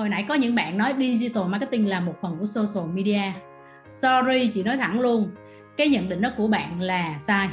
hồi nãy có những bạn nói digital marketing là một phần của social media. Sorry, chị nói thẳng luôn. Cái nhận định đó của bạn là sai.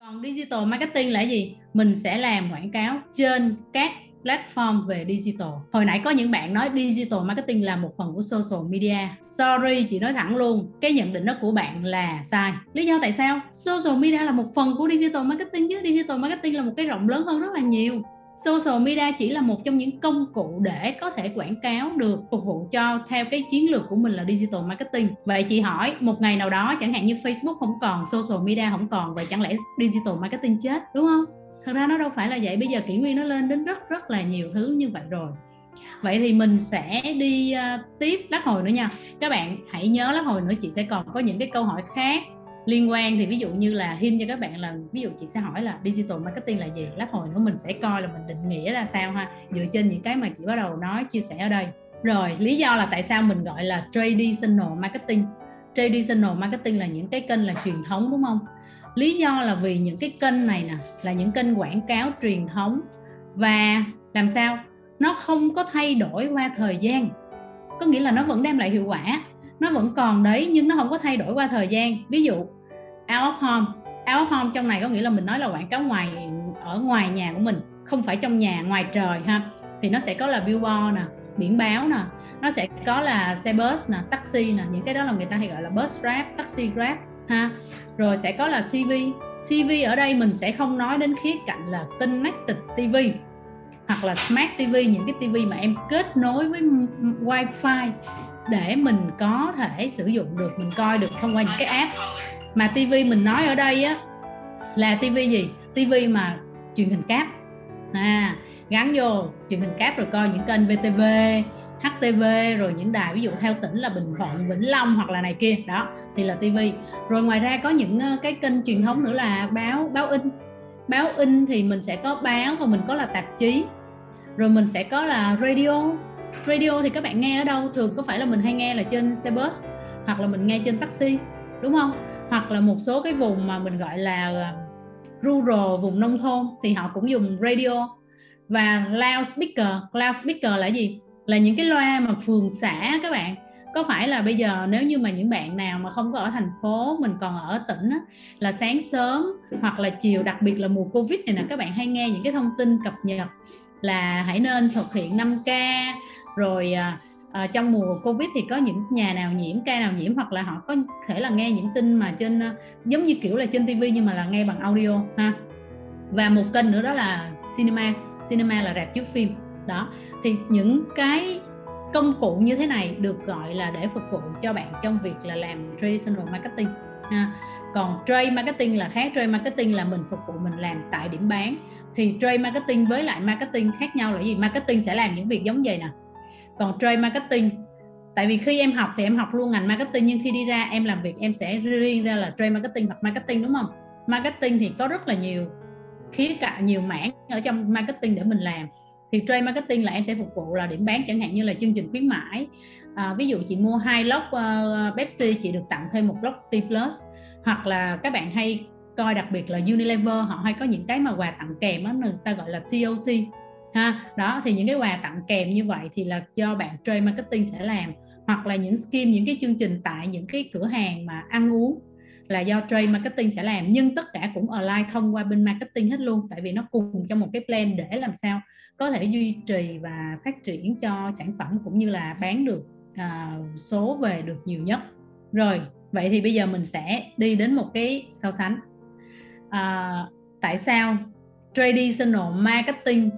Còn digital marketing là gì? Mình sẽ làm quảng cáo trên các platform về digital. Hồi nãy có những bạn nói digital marketing là một phần của social media. Sorry, chị nói thẳng luôn, cái nhận định đó của bạn là sai. Lý do tại sao? Social media là một phần của digital marketing chứ. Digital marketing là một cái rộng lớn hơn rất là nhiều. Social media chỉ là một trong những công cụ để có thể quảng cáo được, phục vụ cho theo cái chiến lược của mình là digital marketing. Vậy chị hỏi, một ngày nào đó, chẳng hạn như facebook không còn, social media không còn, vậy chẳng lẽ digital marketing chết, đúng không? Thật ra nó đâu phải là vậy. Bây giờ kỷ nguyên nó lên đến rất rất là nhiều thứ như vậy rồi. Vậy thì mình sẽ đi uh, tiếp lát hồi nữa nha. Các bạn hãy nhớ lát hồi nữa chị sẽ còn có những cái câu hỏi khác liên quan. Thì ví dụ như là hin cho các bạn là ví dụ chị sẽ hỏi là digital marketing là gì? Lát hồi nữa mình sẽ coi là mình định nghĩa ra sao ha? Dựa trên những cái mà chị bắt đầu nói chia sẻ ở đây. Rồi lý do là tại sao mình gọi là traditional marketing. Traditional marketing là những cái kênh là truyền thống đúng không? Lý do là vì những cái kênh này nè, là những kênh quảng cáo truyền thống. Và làm sao? Nó không có thay đổi qua thời gian. Có nghĩa là nó vẫn đem lại hiệu quả. Nó vẫn còn đấy, nhưng nó không có thay đổi qua thời gian. Ví dụ, out of home. Out of home trong này có nghĩa là mình nói là quảng cáo ngoài, ở ngoài nhà của mình, không phải trong nhà, ngoài trời ha. Thì nó sẽ có là billboard nè, biển báo nè. Nó sẽ có là xe bus nè, taxi nè. Những cái đó là người ta hay gọi là bus grab, taxi grab ha? Rồi sẽ có là TV TV ở đây mình sẽ không nói đến khía cạnh là connected TV hoặc là smart TV những cái TV mà em kết nối với wifi để mình có thể sử dụng được, mình coi được thông qua những cái app. Mà TV mình nói ở đây á, là TV gì? TV mà truyền hình cáp. À gắn vô truyền hình cáp rồi coi những kênh VTV HTV rồi những đài ví dụ theo tỉnh là Bình Thuận, Vĩnh Long hoặc là này kia đó thì là TV rồi ngoài ra có những ờ, cái kênh truyền thống nữa là báo báo in. Báo in thì mình sẽ có báo và mình có là tạp chí. Rồi mình sẽ có là radio. Radio thì các bạn nghe ở đâu? Thường có phải là mình hay nghe là trên xe bus hoặc là mình nghe trên taxi đúng không? Hoặc là một số cái vùng mà mình gọi là ờ, rural vùng nông thôn thì họ cũng dùng radio. Và loudspeaker loudspeaker là gì? Là những cái loa mà phường xã các bạn. Có phải là bây giờ nếu như mà những bạn nào mà không có ở thành phố mình còn ở tỉnh á, là sáng sớm hoặc là chiều đặc biệt là mùa covid này nè các bạn hay nghe những cái thông tin cập nhật là hãy nên thực hiện 5k rồi à, à, trong mùa covid thì có những nhà nào nhiễm ca nào nhiễm hoặc là họ có thể là nghe những tin mà trên à, giống như kiểu là trên tivi nhưng mà là nghe bằng audio ha. Và một kênh nữa đó là cinema. Cinema là rạp chiếu phim đó, thì những cái công cụ như thế này được gọi là để phục vụ cho bạn trong việc là làm traditional marketing, ha. còn trade marketing là khác, trade marketing là mình phục vụ, mình làm tại điểm bán. Thì trade marketing với lại marketing khác nhau là gì? Marketing sẽ làm những việc giống vậy nè. Còn trade marketing, tại vì khi em học thì em học luôn ngành marketing, nhưng khi đi ra em làm việc em sẽ riêng ra là trade marketing hoặc marketing, đúng không? Marketing thì có rất là nhiều khía cạnh, nhiều mảng ở trong marketing để mình làm thì trade marketing là em sẽ phục vụ là điểm bán chẳng hạn như là chương trình khuyến mãi. À, ví dụ chị mua hai lốc uh, ờ, Pepsi chị được tặng thêm một lốc T plus hoặc là các bạn hay coi đặc biệt là Unilever họ hay có những cái mà quà tặng kèm đó người ta gọi là TOT ha. Đó thì những cái quà tặng kèm như vậy thì là do bạn trade marketing sẽ làm. Hoặc là những scheme những cái chương trình tại những cái cửa hàng mà ăn uống là do trade marketing sẽ làm nhưng tất cả cũng online thông qua bên marketing hết luôn tại vì nó cùng trong một cái plan để làm sao có thể duy trì và phát triển cho sản phẩm cũng như là bán được à, số về được nhiều nhất. Rồi vậy thì bây giờ mình sẽ đi đến một cái so sánh. À, tại sao traditional marketing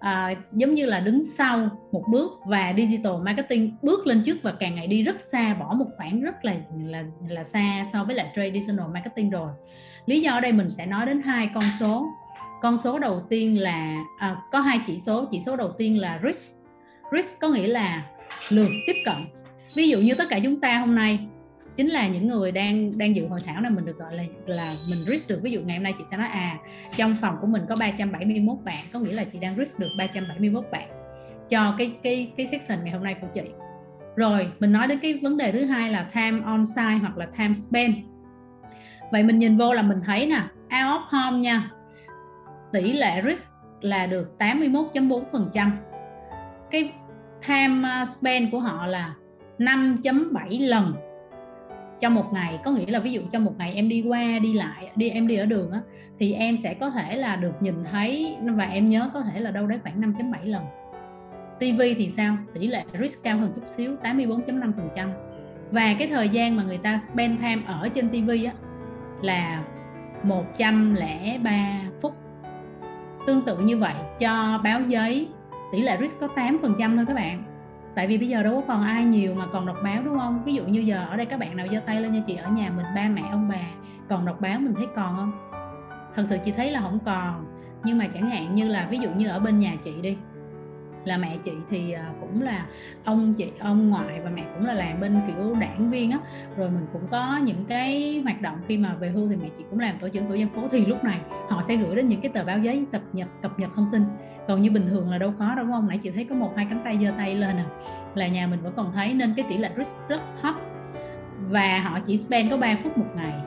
à, giống như là đứng sau một bước và digital marketing bước lên trước và càng ngày đi rất xa bỏ một khoảng rất là là là xa so với lại traditional marketing rồi. Lý do ở đây mình sẽ nói đến hai con số. Con số đầu tiên là à, có hai chỉ số. Chỉ số đầu tiên là risk. Risk có nghĩa là lượt tiếp cận. Ví dụ như tất cả chúng ta hôm nay chính là những người đang đang dự hội thảo này mình được gọi là là mình risk được. Ví dụ ngày hôm nay chị sẽ nói à trong phòng của mình có 371 bạn, có nghĩa là chị đang risk được 371 bạn cho cái cái cái section ngày hôm nay của chị. Rồi, mình nói đến cái vấn đề thứ hai là time on site hoặc là time spent. Vậy mình nhìn vô là mình thấy nè, out of home nha, tỷ lệ risk là được 81.4% cái time à, spend của họ là 5.7 lần trong một ngày, có nghĩa là ví dụ trong một ngày em đi qua, đi lại, đi, em đi ở đường á, thì em sẽ có thể là được nhìn thấy, và em nhớ có thể là đâu đấy khoảng 5.7 lần. TV thì sao? Tỷ lệ risk cao hơn chút xíu 84.5% và cái thời gian mà người ta spend time ở trên TV á, là 103 phút. Tương tự như vậy cho báo giấy tỷ lệ risk có 8% thôi các bạn tại vì bây giờ đâu có còn ai nhiều mà còn đọc báo, đúng không? Ví dụ như giờ ở đây các bạn nào giơ tay lên nha chị, ở nhà mình ba mẹ, ông bà, còn đọc báo mình thấy còn không? Thật sự chị thấy là không còn. Nhưng mà chẳng hạn như là ví dụ như ở bên nhà chị đi là mẹ chị thì à, cũng là ông chị, ông ngoại và mẹ cũng là làm bên kiểu đảng viên á. Rồi mình cũng có những cái hoạt động khi mà về hưu thì mẹ chị cũng làm tổ trưởng tổ dân phố. Thì lúc này họ sẽ gửi đến những cái tờ báo giấy cập nhật cập nhật thông tin. Còn như bình thường là đâu có đâu không? Nãy chị thấy có một, hai cánh tay giơ tay lên à. Là nhà mình vẫn còn thấy nên cái tỷ lệ risk rất thấp. Và họ chỉ spend có 3 phút một ngày.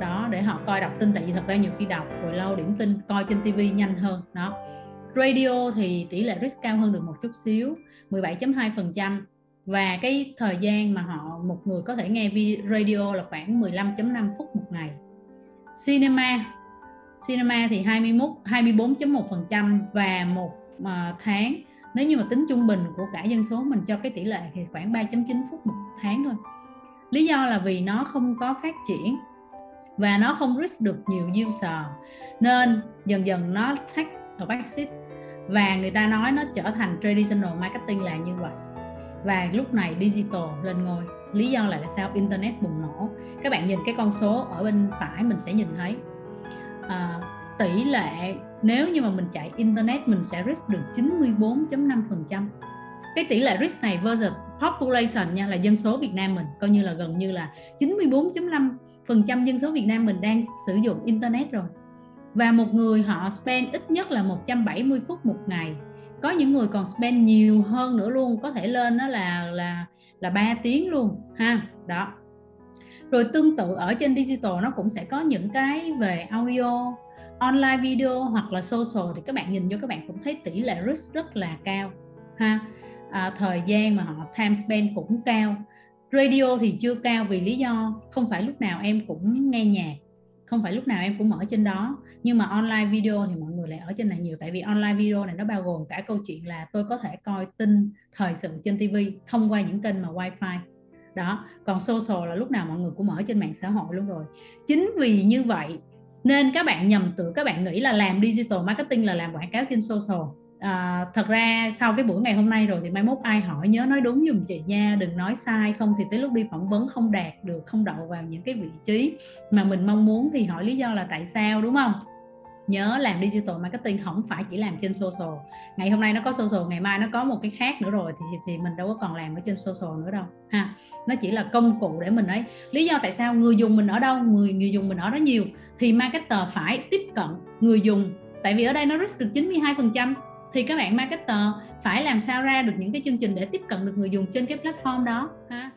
Đó, để họ coi đọc tin. Tại vì thật ra nhiều khi đọc rồi lâu điểm tin, coi trên tivi nhanh hơn. Đó radio thì tỷ lệ risk cao hơn được một chút xíu 17.2% và cái thời gian mà họ, một người có thể nghe radio là khoảng 15.5 phút một ngày. Cinema cinema thì 21 24.1% và một ờ, tháng. Nếu như mà tính trung bình của cả dân số mình cho cái tỷ lệ thì khoảng 3.9 phút một tháng thôi. Lý do là vì nó không có phát triển và nó không risk được nhiều user. Nên dần dần nó take a backseat và người ta nói nó trở thành traditional marketing là như vậy. Và lúc này digital lên ngôi. Lý do là tại sao internet bùng nổ. Các bạn nhìn cái con số ở bên phải mình sẽ nhìn thấy. À, tỷ lệ nếu như mà mình chạy internet mình sẽ risk được 94.5% cái tỷ lệ risk này versus population nha là dân số Việt Nam mình coi như là gần như là 94.5% dân số Việt Nam mình đang sử dụng internet rồi và một người họ spend ít nhất là 170 phút một ngày. Có những người còn spend nhiều hơn nữa luôn có thể lên đó là là là 3 tiếng luôn ha đó. Rồi tương tự ở trên digital nó cũng sẽ có những cái về audio online video hoặc là social thì các bạn nhìn vô các bạn cũng thấy tỷ lệ risk rất là cao ha. À, thời gian mà họ time spend cũng cao. Radio thì chưa cao vì lý do không phải lúc nào em cũng nghe nhạc không phải lúc nào em cũng mở trên đó. Nhưng mà online video thì mọi người lại ở trên này nhiều. Tại vì online video này nó bao gồm cả câu chuyện là tôi có thể coi tin thời sự trên TV thông qua những kênh mà wifi. Đó, còn social là lúc nào mọi người cũng mở trên mạng xã hội luôn rồi. Chính vì như vậy, nên các bạn nhầm tưởng, các bạn nghĩ là làm digital marketing là làm quảng cáo trên social à, thật ra sau cái buổi ngày hôm nay rồi thì mai mốt ai hỏi nhớ nói đúng dùm chị nha đừng nói sai không thì tới lúc đi phỏng vấn không đạt được không đậu vào những cái vị trí mà mình mong muốn thì hỏi lý do là tại sao đúng không? Nhớ làm digital marketing không phải chỉ làm trên social. Ngày hôm nay nó có social ngày mai nó có một cái khác nữa rồi thì thì mình đâu có còn làm ở trên social nữa đâu ha? Nó chỉ là công cụ để mình ấy. Lý do tại sao người dùng mình ở đâu người người dùng mình ở đó nhiều? Thì marketer phải tiếp cận người dùng. Tại vì ở đây nó risk được 92% thì các bạn marketer phải làm sao ra được những cái chương trình để tiếp cận được người dùng trên cái platform đó, ha?